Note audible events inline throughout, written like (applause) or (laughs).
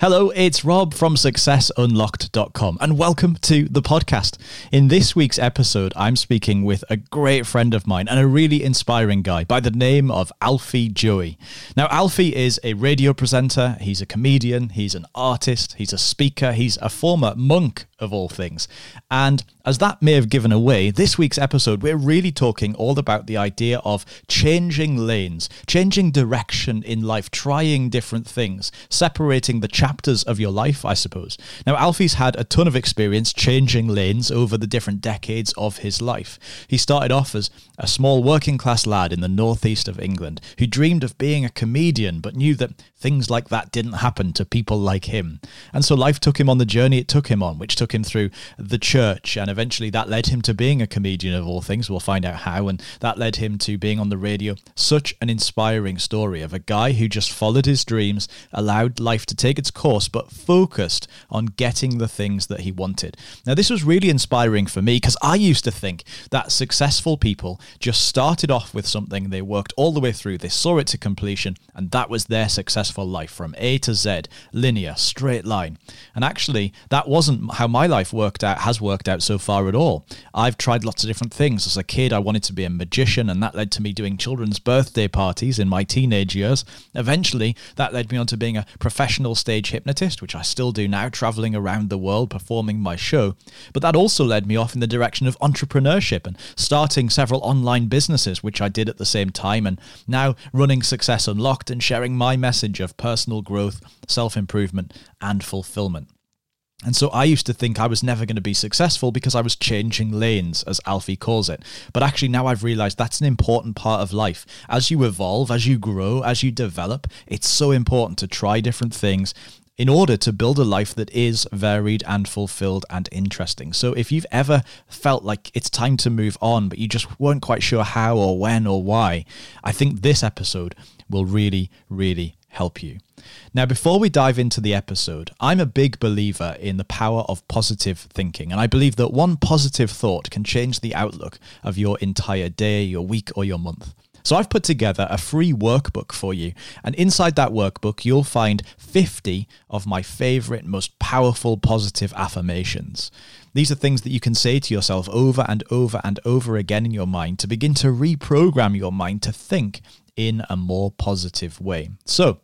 Hello, it's Rob from SuccessUnlocked.com, and welcome to the podcast. In this week's episode, I'm speaking with a great friend of mine and a really inspiring guy by the name of Alfie Joey. Now, Alfie is a radio presenter, he's a comedian, he's an artist, he's a speaker, he's a former monk of all things. And as that may have given away, this week's episode, we're really talking all about the idea of changing lanes, changing direction in life, trying different things, separating the chapters of your life, I suppose. Now, Alfie's had a ton of experience changing lanes over the different decades of his life. He started off as a small working class lad in the northeast of England who dreamed of being a comedian but knew that things like that didn't happen to people like him. And so life took him on the journey it took him on, which took him through the church, and eventually that led him to being a comedian of all things. We'll find out how, and that led him to being on the radio. Such an inspiring story of a guy who just followed his dreams, allowed life to take its course, but focused on getting the things that he wanted. Now, this was really inspiring for me because I used to think that successful people just started off with something, they worked all the way through, they saw it to completion, and that was their successful life from A to Z, linear, straight line. And actually, that wasn't how my life worked out, has worked out so far at all. I've tried lots of different things. As a kid, I wanted to be a magician, and that led to me doing children's birthday parties in my teenage years. Eventually, that led me on to being a professional stage hypnotist, which I still do now, traveling around the world performing my show. But that also led me off in the direction of entrepreneurship and starting several online businesses, which I did at the same time, and now running Success Unlocked and sharing my message of personal growth, self improvement, and fulfillment. And so I used to think I was never going to be successful because I was changing lanes, as Alfie calls it. But actually, now I've realized that's an important part of life. As you evolve, as you grow, as you develop, it's so important to try different things in order to build a life that is varied and fulfilled and interesting. So if you've ever felt like it's time to move on, but you just weren't quite sure how or when or why, I think this episode will really, really help you. Now, before we dive into the episode, I'm a big believer in the power of positive thinking, and I believe that one positive thought can change the outlook of your entire day, your week, or your month. So I've put together a free workbook for you, and inside that workbook, you'll find 50 of my favorite, most powerful positive affirmations. These are things that you can say to yourself over and over and over again in your mind to begin to reprogram your mind to think in a more positive way. So,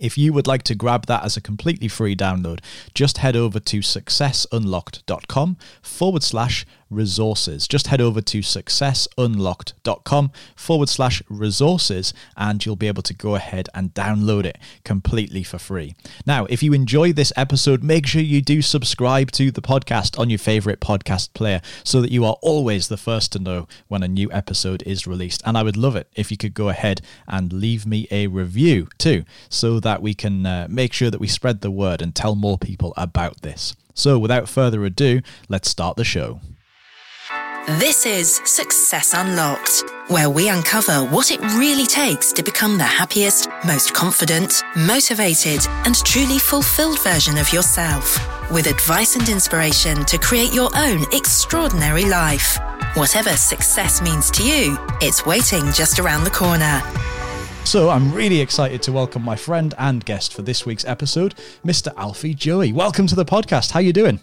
if you would like to grab that as a completely free download, just head over to successunlocked.com forward slash resources. Just head over to successunlocked.com forward slash resources and you'll be able to go ahead and download it completely for free. Now, if you enjoy this episode, make sure you do subscribe to the podcast on your favorite podcast player so that you are always the first to know when a new episode is released. And I would love it if you could go ahead and leave me a review too, so that we can uh, make sure that we spread the word and tell more people about this. So, without further ado, let's start the show. This is Success Unlocked, where we uncover what it really takes to become the happiest, most confident, motivated, and truly fulfilled version of yourself, with advice and inspiration to create your own extraordinary life. Whatever success means to you, it's waiting just around the corner. So, I'm really excited to welcome my friend and guest for this week's episode, Mr. Alfie Joey. Welcome to the podcast. How are you doing?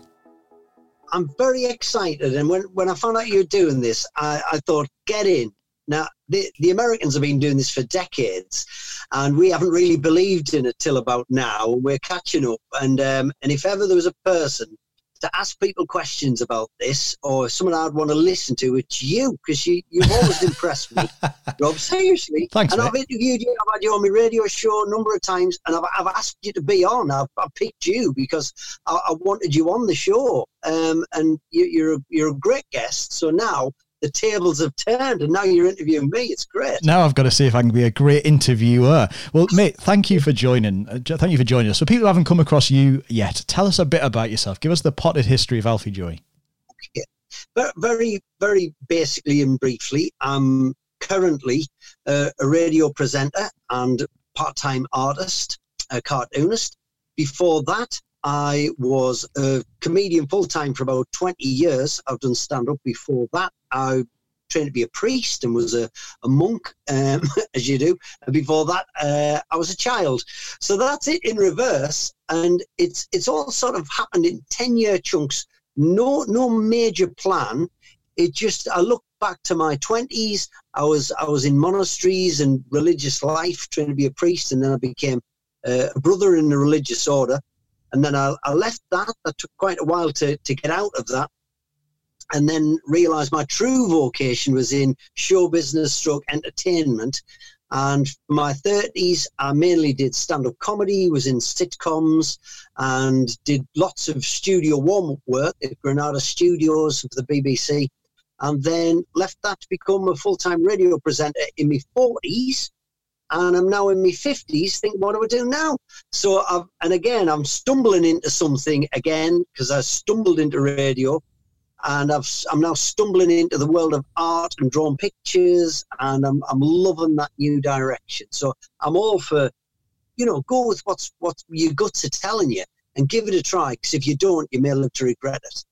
I'm very excited. And when, when I found out you were doing this, I, I thought, get in. Now, the, the Americans have been doing this for decades, and we haven't really believed in it till about now. We're catching up. And, um, and if ever there was a person to ask people questions about this or someone I'd want to listen to, it's you because you, you've always impressed me, (laughs) Rob. Seriously. Thanks, and mate. I've interviewed you, I've had you on my radio show a number of times, and I've, I've asked you to be on. I've, I've picked you because I, I wanted you on the show. Um, and you, you're, a, you're a great guest. So now the tables have turned and now you're interviewing me. It's great. Now I've got to see if I can be a great interviewer. Well, (laughs) mate, thank you for joining. Uh, thank you for joining us. For people who haven't come across you yet, tell us a bit about yourself. Give us the potted history of Alfie Joey. Ve- Very, very basically and briefly, I'm currently uh, a radio presenter and part-time artist, a cartoonist. Before that, I was a comedian full-time for about 20 years. I've done stand-up before that. I trained to be a priest and was a, a monk, um, (laughs) as you do. And before that, uh, I was a child. So that's it in reverse. and it's it's all sort of happened in ten year chunks. No no major plan. It just I look back to my twenties. I was I was in monasteries and religious life, trying to be a priest, and then I became uh, a brother in the religious order. And then I, I left that. That took quite a while to, to get out of that. And then realized my true vocation was in show business stroke entertainment. And my 30s, I mainly did stand up comedy, was in sitcoms, and did lots of studio warm up work at Granada Studios for the BBC. And then left that to become a full time radio presenter in my 40s and I'm now in my fifties. Think, what do I do now? So, I've, and again, I'm stumbling into something again because I stumbled into radio, and I've, I'm now stumbling into the world of art and drawn pictures, and I'm, I'm loving that new direction. So, I'm all for, you know, go with what's what your guts are telling you and give it a try. Because if you don't, you may live to regret it.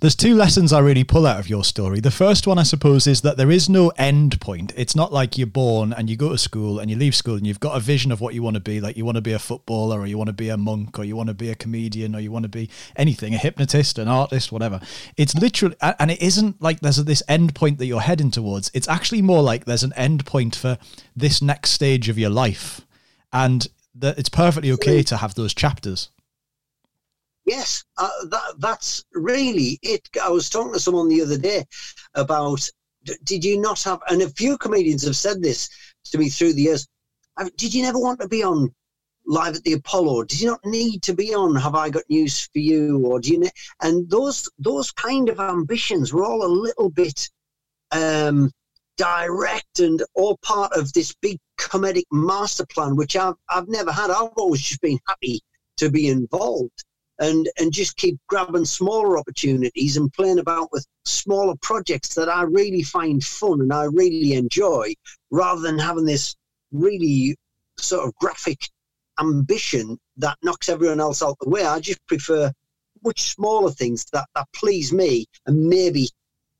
There's two lessons I really pull out of your story. The first one, I suppose, is that there is no end point. It's not like you're born and you go to school and you leave school and you've got a vision of what you want to be. Like you want to be a footballer or you want to be a monk or you want to be a comedian or you want to be anything, a hypnotist, an artist, whatever. It's literally, and it isn't like there's this end point that you're heading towards. It's actually more like there's an end point for this next stage of your life. And that it's perfectly okay to have those chapters. Yes, uh, that, that's really it. I was talking to someone the other day about did you not have, and a few comedians have said this to me through the years. Did you never want to be on live at the Apollo? Did you not need to be on Have I Got News for You? Or do you? Ne-? And those those kind of ambitions were all a little bit um, direct and all part of this big comedic master plan, which I've I've never had. I've always just been happy to be involved and and just keep grabbing smaller opportunities and playing about with smaller projects that I really find fun and I really enjoy, rather than having this really sort of graphic ambition that knocks everyone else out the way. I just prefer much smaller things that, that please me and maybe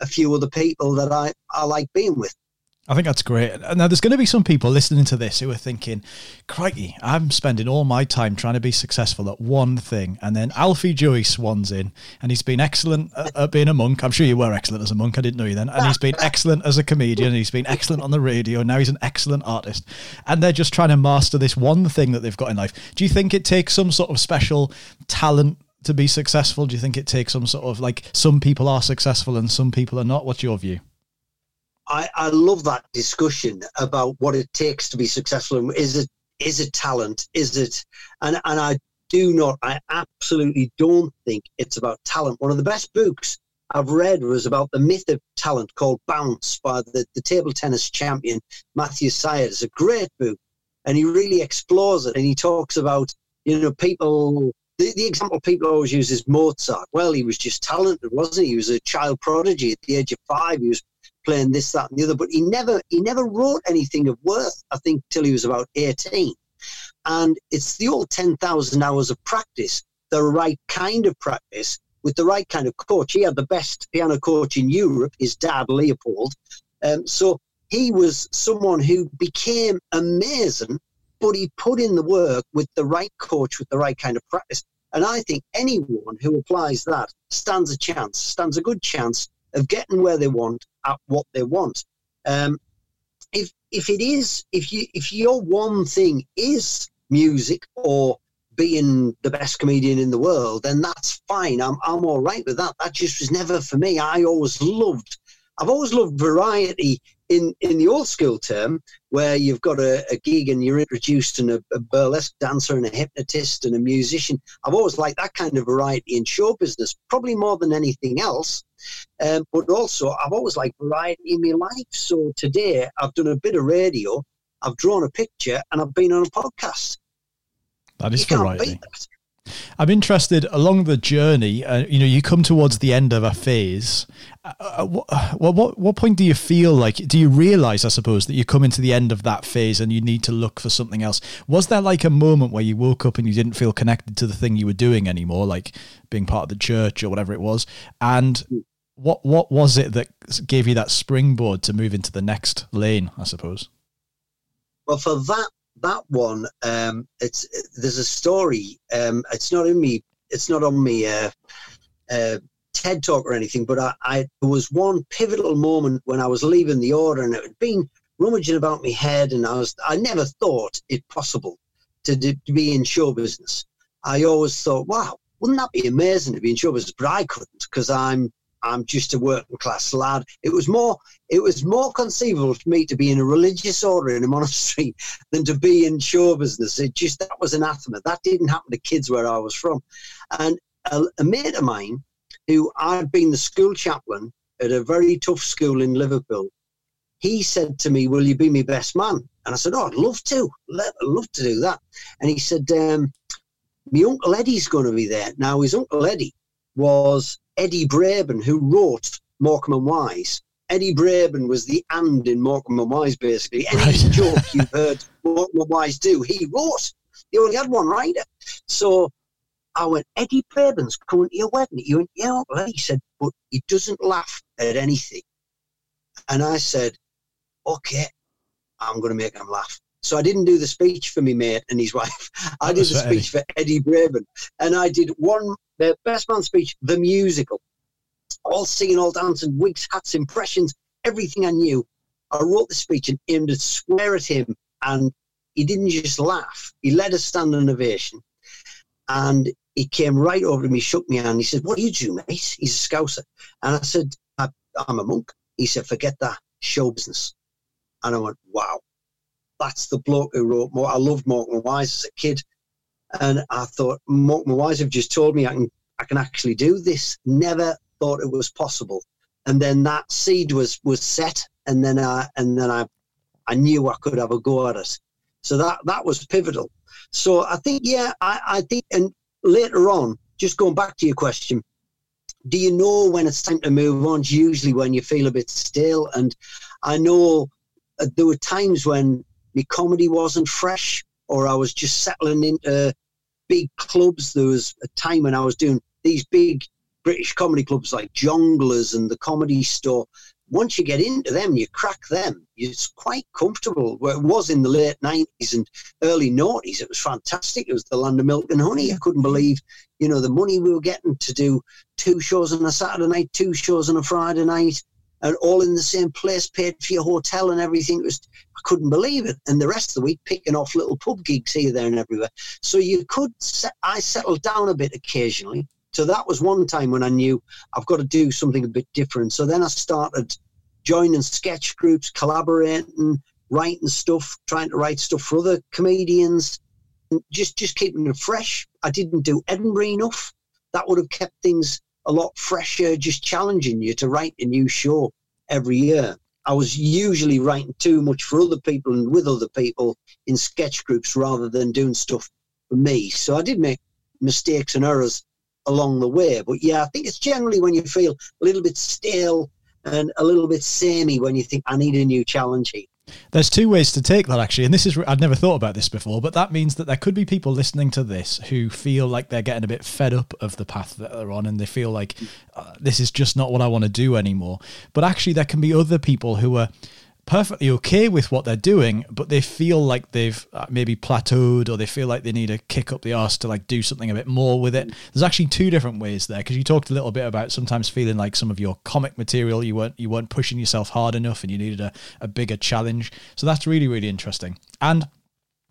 a few other people that I, I like being with. I think that's great. Now, there's going to be some people listening to this who are thinking, crikey, I'm spending all my time trying to be successful at one thing. And then Alfie Joey swans in, and he's been excellent at, at, being a monk. I'm sure you were excellent as a monk. I didn't know you then. And he's been excellent as a comedian. and He's been excellent on the radio. Now he's an excellent artist. And they're just trying to master this one thing that they've got in life. Do you think it takes some sort of special talent to be successful? Do you think it takes some sort of like some people are successful and some people are not? What's your view? I, I love that discussion about what it takes to be successful. and Is it is it talent? Is it and and I do not I absolutely don't think it's about talent. One of the best books I've read was about the myth of talent called Bounce by the, the table tennis champion Matthew Syed. It's a great book and he really explores it and he talks about, you know, people the, the example people always use is Mozart. Well, he was just talented, wasn't he? He was a child prodigy at the age of five. He was playing this, that, and the other. But he never he never wrote anything of worth. I think till he was about eighteen. And it's the old ten thousand hours of practice, the right kind of practice with the right kind of coach. He had the best piano coach in Europe. His dad, Leopold. Um, so he was someone who became amazing, but he put in the work with the right coach, with the right kind of practice. And I think anyone who applies that stands a chance, stands a good chance of getting where they want at what they want. Um, if if it is if you if your one thing is music or being the best comedian in the world, then that's fine. I'm I'm all right with that. That just was never for me. I always loved I've always loved variety in, in the old school term, where you've got a, a gig and you're introduced and a, a, burlesque dancer and a hypnotist and a musician. I've always liked that kind of variety in show business, probably more than anything else. Um, but also, I've always liked variety in my life. So today, I've done a bit of radio, I've drawn a picture, and I've been on a podcast. That is you variety. I'm interested along the journey. Uh, you know, you come towards the end of a phase. Uh, uh what, what what point do you feel like? Do you realize, I suppose, that you come into the end of that phase and you need to look for something else? Was there like a moment where you woke up and you didn't feel connected to the thing you were doing anymore, like being part of the church or whatever it was? And what what was it that gave you that springboard to move into the next lane? I suppose. Well, for that that one, um, it's there's a story. Um, it's not in me. It's not on me. Uh, uh, TED talk or anything, but I, I there was one pivotal moment when I was leaving the order, and it had been rummaging about my head, and I was I never thought it possible to, do, to be in show business. I always thought, wow, wouldn't that be amazing to be in show business? But I couldn't because I'm I'm just a working class lad. It was more it was more conceivable for me to be in a religious order in a (laughs) monastery than to be in show business. It just that was anathema. That didn't happen to kids where I was from. And a, a mate of mine who I'd been the school chaplain at a very tough school in Liverpool, he said to me, Will you be my best man? And I said, Oh, I'd love to. I'd love to do that. And he said, um, My Uncle Eddie's going to be there. Now, his Uncle Eddie was Eddie Braben, who wrote Morecambe and Wise. Eddie Braben was the and in Morecambe and Wise, basically. Any right. (laughs) joke (laughs) you've heard Morecambe and Wise do, he wrote. He only had one writer. So I went, Eddie Braben's coming to your wedding. He went, yeah, he said, but he doesn't laugh at anything. And I said, okay, I'm going to make him laugh. So I didn't do the speech for me mate and his wife. (laughs) I did the speech for Eddie Braben. And I did one, the best man speech, the musical. All singing, all dancing, wigs, hats, impressions, everything I knew. I wrote the speech and aimed to swear at him. And he didn't just laugh. He led a standing ovation. And he came right over to me, shook me hand. He said, What do you do, mate? He's a scouser. And I said, I, am a monk. He said, Forget that, show business. And I went, Wow, that's the bloke who wrote more. I loved Morecambe Wise as a kid. And I thought, Morecambe Wise have just told me I can, I can actually do this. Never thought it was possible. And then that seed was, was set. And then I, and then I, I knew I could have a go at it. So that, that was pivotal. So I think, yeah, I, I think, and later on, just going back to your question, do you know when it's time to move on? It's usually when you feel a bit stale. And I know uh, there were times when my comedy wasn't fresh or I was just settling into big clubs. There was a time when I was doing these big British comedy clubs like Jongleurs and the Comedy Store once you get into them, you crack them. It's quite comfortable. Where it was in the late nineties and early noughties, it was fantastic. It was the land of milk and honey. I couldn't believe, you know, the money we were getting to do two shows on a Saturday night, two shows on a Friday night, and all in the same place, paid for your hotel and everything. It was I couldn't believe it. And the rest of the week, picking off little pub gigs here, there, and everywhere. So you could. I settled down a bit occasionally so that was one time when I knew I've got to do something a bit different. So then I started joining sketch groups, collaborating, writing stuff, trying to write stuff for other comedians, just just keeping it fresh. I didn't do Edinburgh enough. That would have kept things a lot fresher, just challenging you to write a new show every year. I was usually writing too much for other people and with other people in sketch groups rather than doing stuff for me. So I did make mistakes and errors along the way. But yeah, I think it's generally when you feel a little bit stale and a little bit samey when you think I need a new challenge here. There's two ways to take that actually, and this is I'd never thought about this before, but that means that there could be people listening to this who feel like they're getting a bit fed up of the path that they're on, and they feel like uh, this is just not what I want to do anymore. But actually, there can be other people who are perfectly okay with what they're doing, but they feel like they've uh, maybe plateaued or they feel like they need a kick up the arse to like do something a bit more with it. There's actually two different ways there because you talked a little bit about sometimes feeling like some of your comic material you weren't you weren't pushing yourself hard enough and you needed a, a bigger challenge. So that's really really interesting. And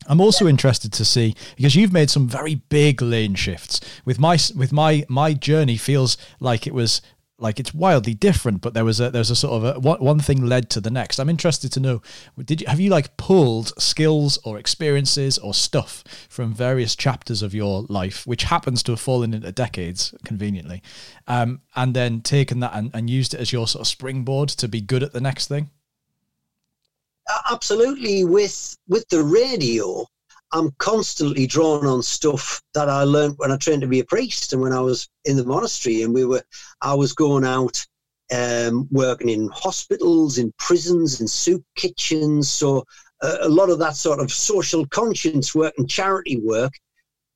I'm also interested to see because you've made some very big lane shifts. With my with my my journey feels like it was like it's wildly different but there was a there's a sort of a one, thing led to the next. I'm interested to know did you have you like pulled skills or experiences or stuff from various chapters of your life which happens to have fallen into decades conveniently um, and then taken that and, and used it as your sort of springboard to be good at the next thing? Absolutely with with the radio I'm constantly drawn on stuff that I learned when I trained to be a priest and when I was in the monastery and we were I was going out um, working in hospitals, in prisons, in soup kitchens. So a lot of that sort of social conscience work and charity work,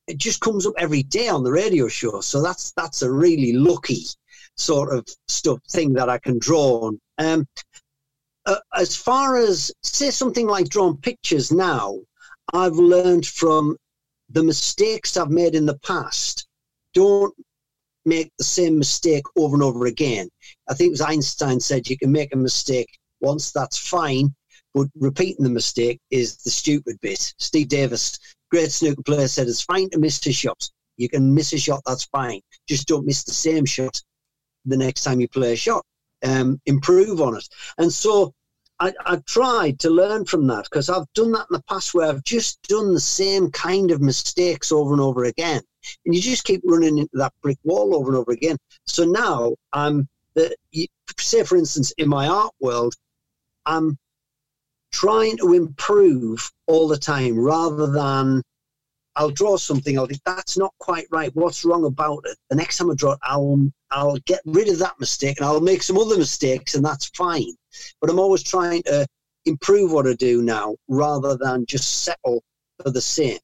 it just comes up every day on the radio show. So that's that's a really lucky sort of stuff thing that I can draw on. Um, uh, as far as say something like drawing pictures now, I've learned from the mistakes I've made in the past. Don't make the same mistake over and over again. I think it was Einstein said you can make a mistake once, that's fine, but repeating the mistake is the stupid bit. Steve Davis, great snooker player, said it's fine to miss a shot. You can miss a shot, that's fine. Just don't miss the same shot the next time you play a shot. Um, improve on it. And so I, I tried to learn from that because I've done that in the past where I've just done the same kind of mistakes over and over again. And you just keep running into that brick wall over and over again. So now I'm, the, say, for instance, in my art world, I'm trying to improve all the time rather than I'll draw something. I'll think that's not quite right. What's wrong about it? The next time I draw it, I'll I'll get rid of that mistake and I'll make some other mistakes, and that's fine. But I'm always trying to improve what I do now rather than just settle for the same.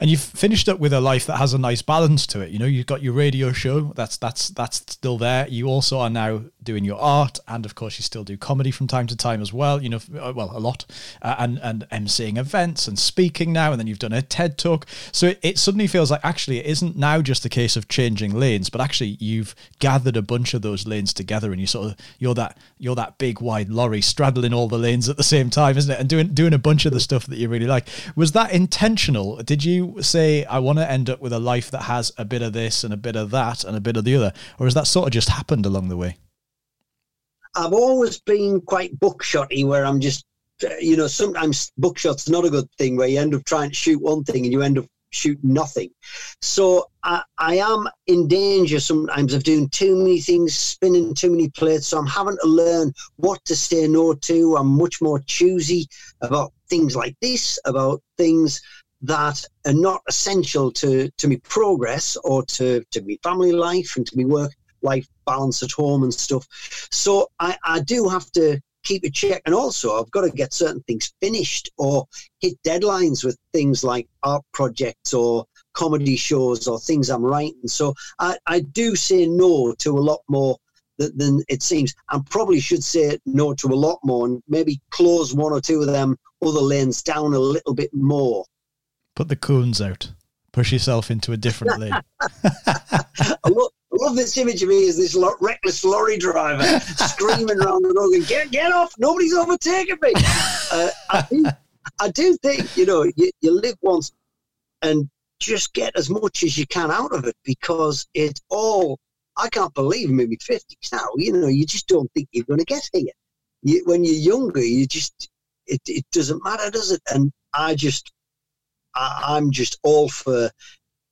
And you've finished up with a life that has a nice balance to it. You know, you've got your radio show. That's that's that's still there. You also are now doing your art, and of course, you still do comedy from time to time as well. You know, uh, well, a lot, uh, and and emceeing events and speaking now, and then you've done a TED talk. So it, it suddenly feels like actually it isn't now just a case of changing lanes, but actually you've gathered a bunch of those lanes together, and you sort of you're that you're that big wide lorry straddling all the lanes at the same time, isn't it? And doing doing a bunch of the stuff that you really like. Was that intentional? Did you say, I want to end up with a life that has a bit of this and a bit of that and a bit of the other? Or has that sort of just happened along the way? I've always been quite bookshotty where I'm just, you know, sometimes bookshot's not a good thing where you end up trying to shoot one thing and you end up shooting nothing. So I, I am in danger sometimes of doing too many things, spinning too many plates. So I'm having to learn what to say no to. I'm much more choosy about things like this, about things that are not essential to, to me progress or to, to me family life and to me work life balance at home and stuff. So I, I do have to keep a check. And also, I've got to get certain things finished or hit deadlines with things like art projects or comedy shows or things I'm writing. So I, I do say no to a lot more than it seems. And probably should say no to a lot more and maybe close one or two of them other lanes down a little bit more. Put the cones out. Push yourself into a different lane. (laughs) I, love, I love this image of me is this lo- reckless lorry driver (laughs) screaming around the road and get get off! Nobody's overtaking me. (laughs) Uh, I, do, I do think you know you, you live once and just get as much as you can out of it because it's all. I can't believe maybe 50s now. You know, you just don't think you're going to get here. You, when you're younger, you just it, it doesn't matter, does it? And I just I, I'm just all for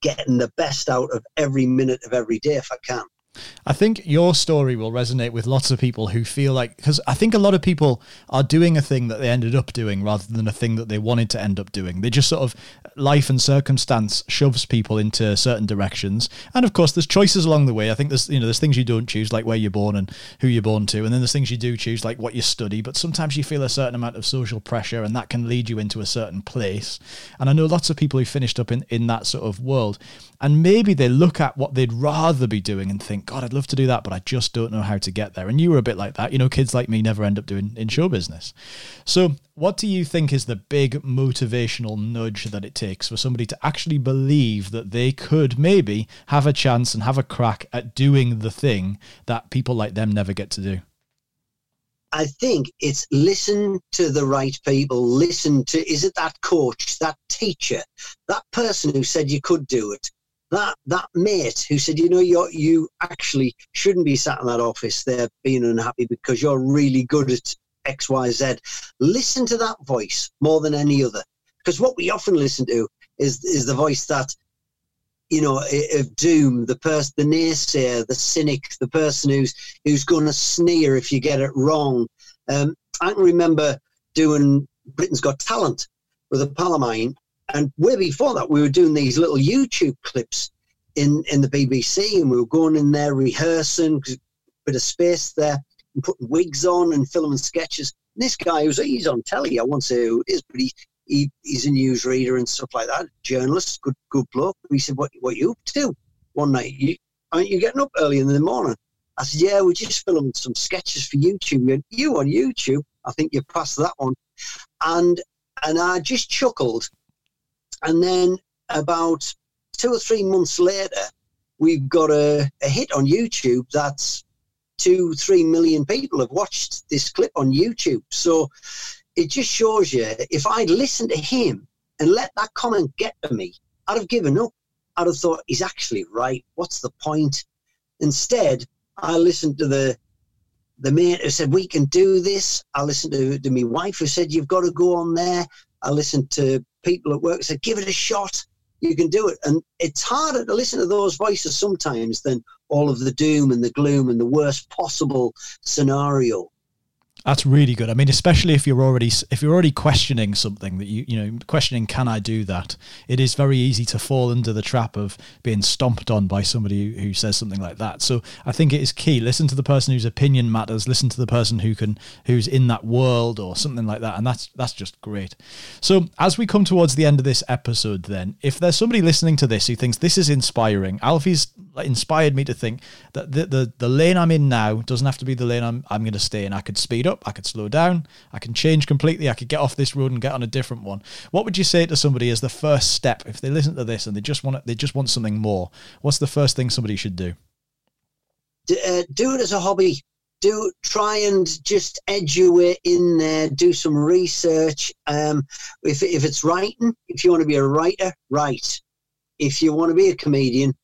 getting the best out of every minute of every day if I can. I think your story will resonate with lots of people who feel like, because I think a lot of people are doing a thing that they ended up doing rather than a thing that they wanted to end up doing. They just sort of, life and circumstance shoves people into certain directions. And of course, there's choices along the way. I think there's, you know, there's things you don't choose, like where you're born and who you're born to. And then there's things you do choose, like what you study. But sometimes you feel a certain amount of social pressure and that can lead you into a certain place. And I know lots of people who finished up in, in that sort of world. And maybe they look at what they'd rather be doing and think, God, I'd love to do that, but I just don't know how to get there. And you were a bit like that. You know, kids like me never end up doing in show business. So, what do you think is the big motivational nudge that it takes for somebody to actually believe that they could maybe have a chance and have a crack at doing the thing that people like them never get to do? I think it's listen to the right people. Listen to, is it that coach, that teacher, that person who said you could do it? That that mate who said, you know, you you actually shouldn't be sat in that office there being unhappy because you're really good at X, Y, Z. Listen to that voice more than any other, because what we often listen to is is the voice that you know of doom, the person, the naysayer, the cynic, the person who's who's going to sneer if you get it wrong. Um, I can remember doing Britain's Got Talent with a pal of mine, and way before that, we were doing these little YouTube clips in, in the BBC, and we were going in there rehearsing, bit of space there, and putting wigs on and filming sketches. And this guy was he's on telly. I won't say who it is, but he, he he's a newsreader and stuff like that. Journalist, good good bloke. He said, "What what you up to?" One night, you aren't you getting up early in the morning? I said, "Yeah, we're just filming some sketches for YouTube." You on YouTube? I think you passed that one. And and I just chuckled And then about two or three months later, we've got a, a hit on YouTube that's two, three million people have watched this clip on YouTube. So it just shows you if I'd listened to him and let that comment get to me, I'd have given up. I'd have thought he's actually right. What's the point? Instead, I listened to the the mate who said we can do this. I listened to, to my wife who said you've got to go on there. I listened to people at work said give it a shot. You can do it. And it's harder to listen to those voices sometimes than all of the doom and the gloom and the worst possible scenario. That's really good. I mean, especially if you're already if you're already questioning something that you you know questioning can I do that? It is very easy to fall under the trap of being stomped on by somebody who says something like that. So I think it is key. Listen to the person whose opinion matters. Listen to the person who can who's in that world or something like that, and that's that's just great. So as we come towards the end of this episode, then if there's somebody listening to this who thinks this is inspiring, Alfie's inspired me to think that the the, the lane I'm in now doesn't have to be the lane I'm I'm going to stay in. I could speed up, I could slow down, I can change completely, I could get off this road and get on a different one. What would you say to somebody as the first step if they listen to this and they just want they just want something more? What's the first thing somebody should do? Uh, do it as a hobby. Do try and just edge your way in there. Do some research. Um, if if it's writing, if you want to be a writer, write. If you want to be a comedian,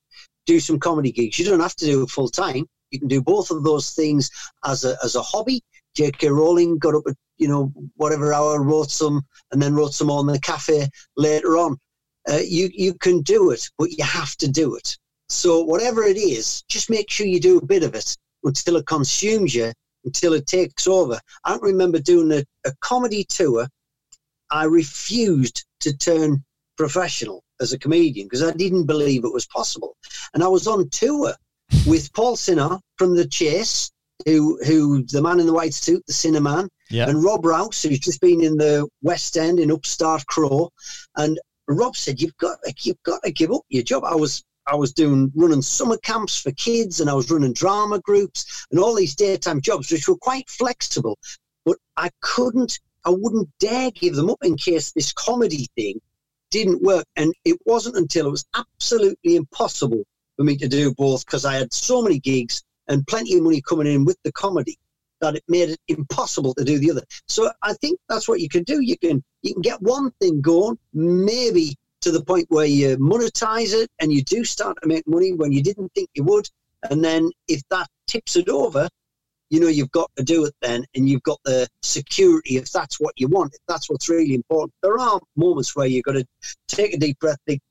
do some comedy gigs. You don't have to do it full time. You can do both of those things as a as a hobby. J.K. Rowling got up at you know whatever hour, wrote some, and then wrote some on the cafe later on. Uh, you you can do it, but you have to do it. So whatever it is, just make sure you do a bit of it until it consumes you, until it takes over. I remember doing a, a comedy tour. I refused to turn professional as a comedian because I didn't believe it was possible. And I was on tour with Paul Sinha from The Chase, who who the man in the white suit, the Sinnerman, Yeah. and Rob Rouse, who's just been in the West End in Upstart Crow. And Rob said, "You've got you've got to give up your job." I was I was doing running summer camps for kids, and I was running drama groups and all these daytime jobs, which were quite flexible. But I couldn't, I wouldn't dare give them up in case this comedy thing didn't work. And it wasn't until it was absolutely impossible for me to do both because I had so many gigs and plenty of money coming in with the comedy that it made it impossible to do the other. So I think that's what you can do. You can you can get one thing going, maybe to the point where you monetize it and you do start to make money when you didn't think you would. And then if that tips it over, you know you've got to do it then and you've got the security if that's what you want, if that's what's really important. There are moments where you've got to take a deep breath, think,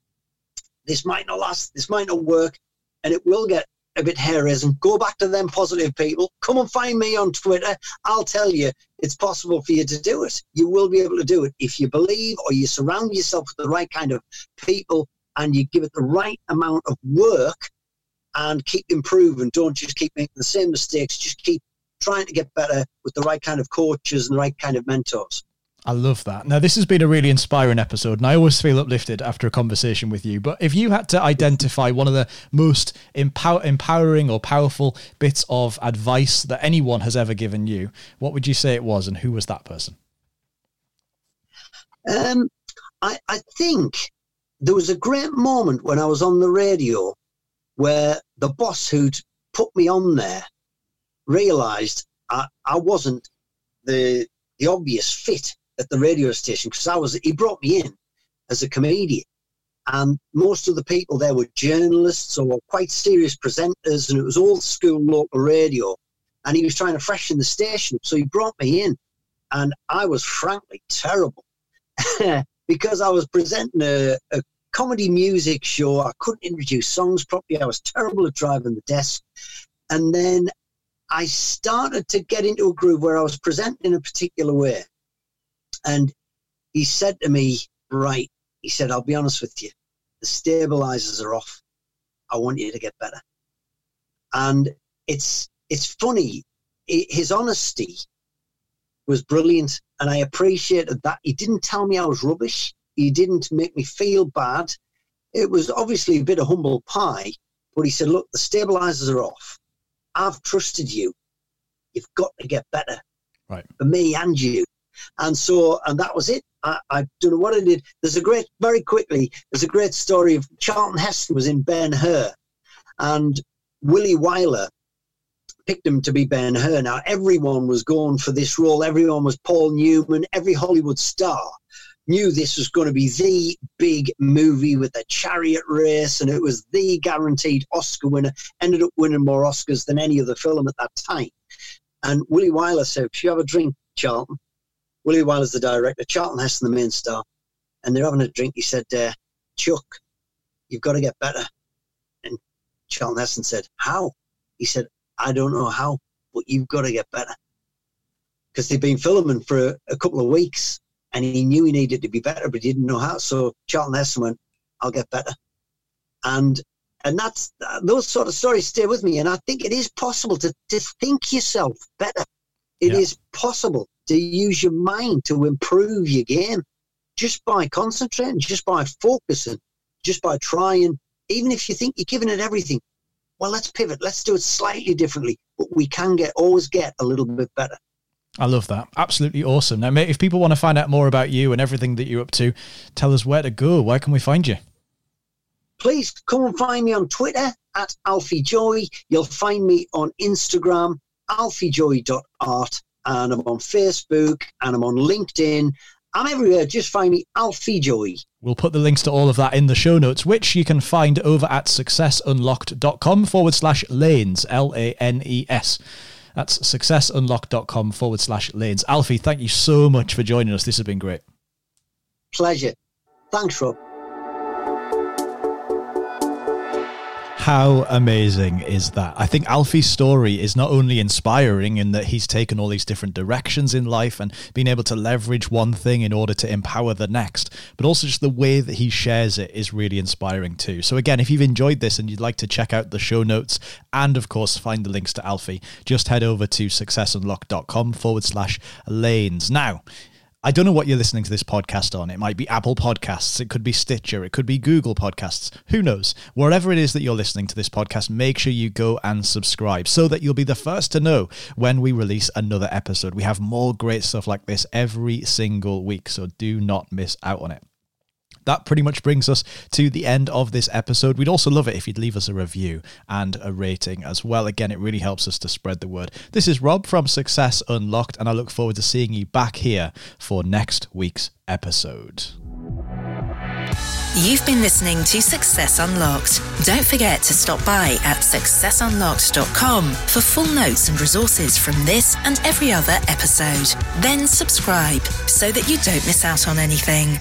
this might not last, this might not work, and it will get a bit hair-raising. Go back to them positive people. Come and find me on Twitter. I'll tell you it's possible for you to do it. You will be able to do it if you believe or you surround yourself with the right kind of people and you give it the right amount of work and keep improving. Don't just keep making the same mistakes. Just keep trying to get better with the right kind of coaches and the right kind of mentors. I love that. Now, this has been a really inspiring episode, and I always feel uplifted after a conversation with you. But if you had to identify one of the most empower- empowering or powerful bits of advice that anyone has ever given you, what would you say it was, and who was that person? Um, I, I think there was a great moment when I was on the radio where the boss who'd put me on there realised I, I wasn't the the obvious fit at the radio station because I was he brought me in as a comedian and most of the people there were journalists or quite serious presenters and it was old school local radio and he was trying to freshen the station so he brought me in and I was frankly terrible (laughs) because I was presenting a, a comedy music show. I couldn't introduce songs properly. I was terrible at driving the desk. And then I started to get into a groove where I was presenting in a particular way. And he said to me, Right, he said, I'll be honest with you, the stabilizers are off. I want you to get better. And it's it's funny, his honesty was brilliant. And I appreciated that. He didn't tell me I was rubbish. He didn't make me feel bad. It was obviously a bit of humble pie, but he said, Look, the stabilizers are off. I've trusted you. You've got to get better Right. for me and you. And so, and that was it. I, I don't know what I did. There's a great, very quickly, there's a great story of Charlton Heston was in Ben Hur, and Willie Wyler picked him to be Ben Hur. Now everyone was going for this role. Everyone was Paul Newman. Every Hollywood star knew this was going to be the big movie with the chariot race, and it was the guaranteed Oscar winner. Ended up winning more Oscars than any other film at that time. And Willie Wyler said, "If you have a drink, Charlton." Willie Wyler's the director. Charlton Heston, the main star, and they're having a drink. He said, uh, "Chuck, you've got to get better." And Charlton Heston said, "How?" He said, "I don't know how, but you've got to get better." Because they've been filming for a, a couple of weeks and he knew he needed to be better, but he didn't know how. So Charlton Heston went, "I'll get better," and and that's those sort of stories stay with me. And I think it is possible to to think yourself better. It yeah. is possible to use your mind to improve your game just by concentrating, just by focusing, just by trying. Even if you think you're giving it everything, well, let's pivot. Let's do it slightly differently. But we can get always get a little bit better. I love that. Absolutely awesome. Now, mate, if people want to find out more about you and everything that you're up to, tell us where to go. Where can we find you? Please come and find me on Twitter at Alfie Joey. You'll find me on Instagram, alfiejoy.art, and I'm on Facebook and I'm on LinkedIn. I'm everywhere. Just find me Alfie Joey. We'll put the links to all of that in the show notes, which you can find over at successunlocked.com forward slash lanes, L A N E S. That's successunlock.com forward slash lanes. Alfie, thank you so much for joining us. This has been great. Pleasure. Thanks, Rob. How amazing is that? I think Alfie's story is not only inspiring in that he's taken all these different directions in life and been able to leverage one thing in order to empower the next, but also just the way that he shares it is really inspiring too. So, again, if you've enjoyed this and you'd like to check out the show notes and, of course, find the links to Alfie, just head over to successunlock.com forward slash lanes. Now, I don't know what you're listening to this podcast on. It might be Apple Podcasts, it could be Stitcher, it could be Google Podcasts. Who knows? Wherever it is that you're listening to this podcast, make sure you go and subscribe so that you'll be the first to know when we release another episode. We have more great stuff like this every single week, so do not miss out on it that pretty much brings us to the end of this episode. We'd also love it if you'd leave us a review and a rating as well. Again, it really helps us to spread the word. This is Rob from Success Unlocked, and I look forward to seeing you back here for next week's episode. You've been listening to Success Unlocked. Don't forget to stop by at successunlocked.com for full notes and resources from this and every other episode. Then subscribe so that you don't miss out on anything.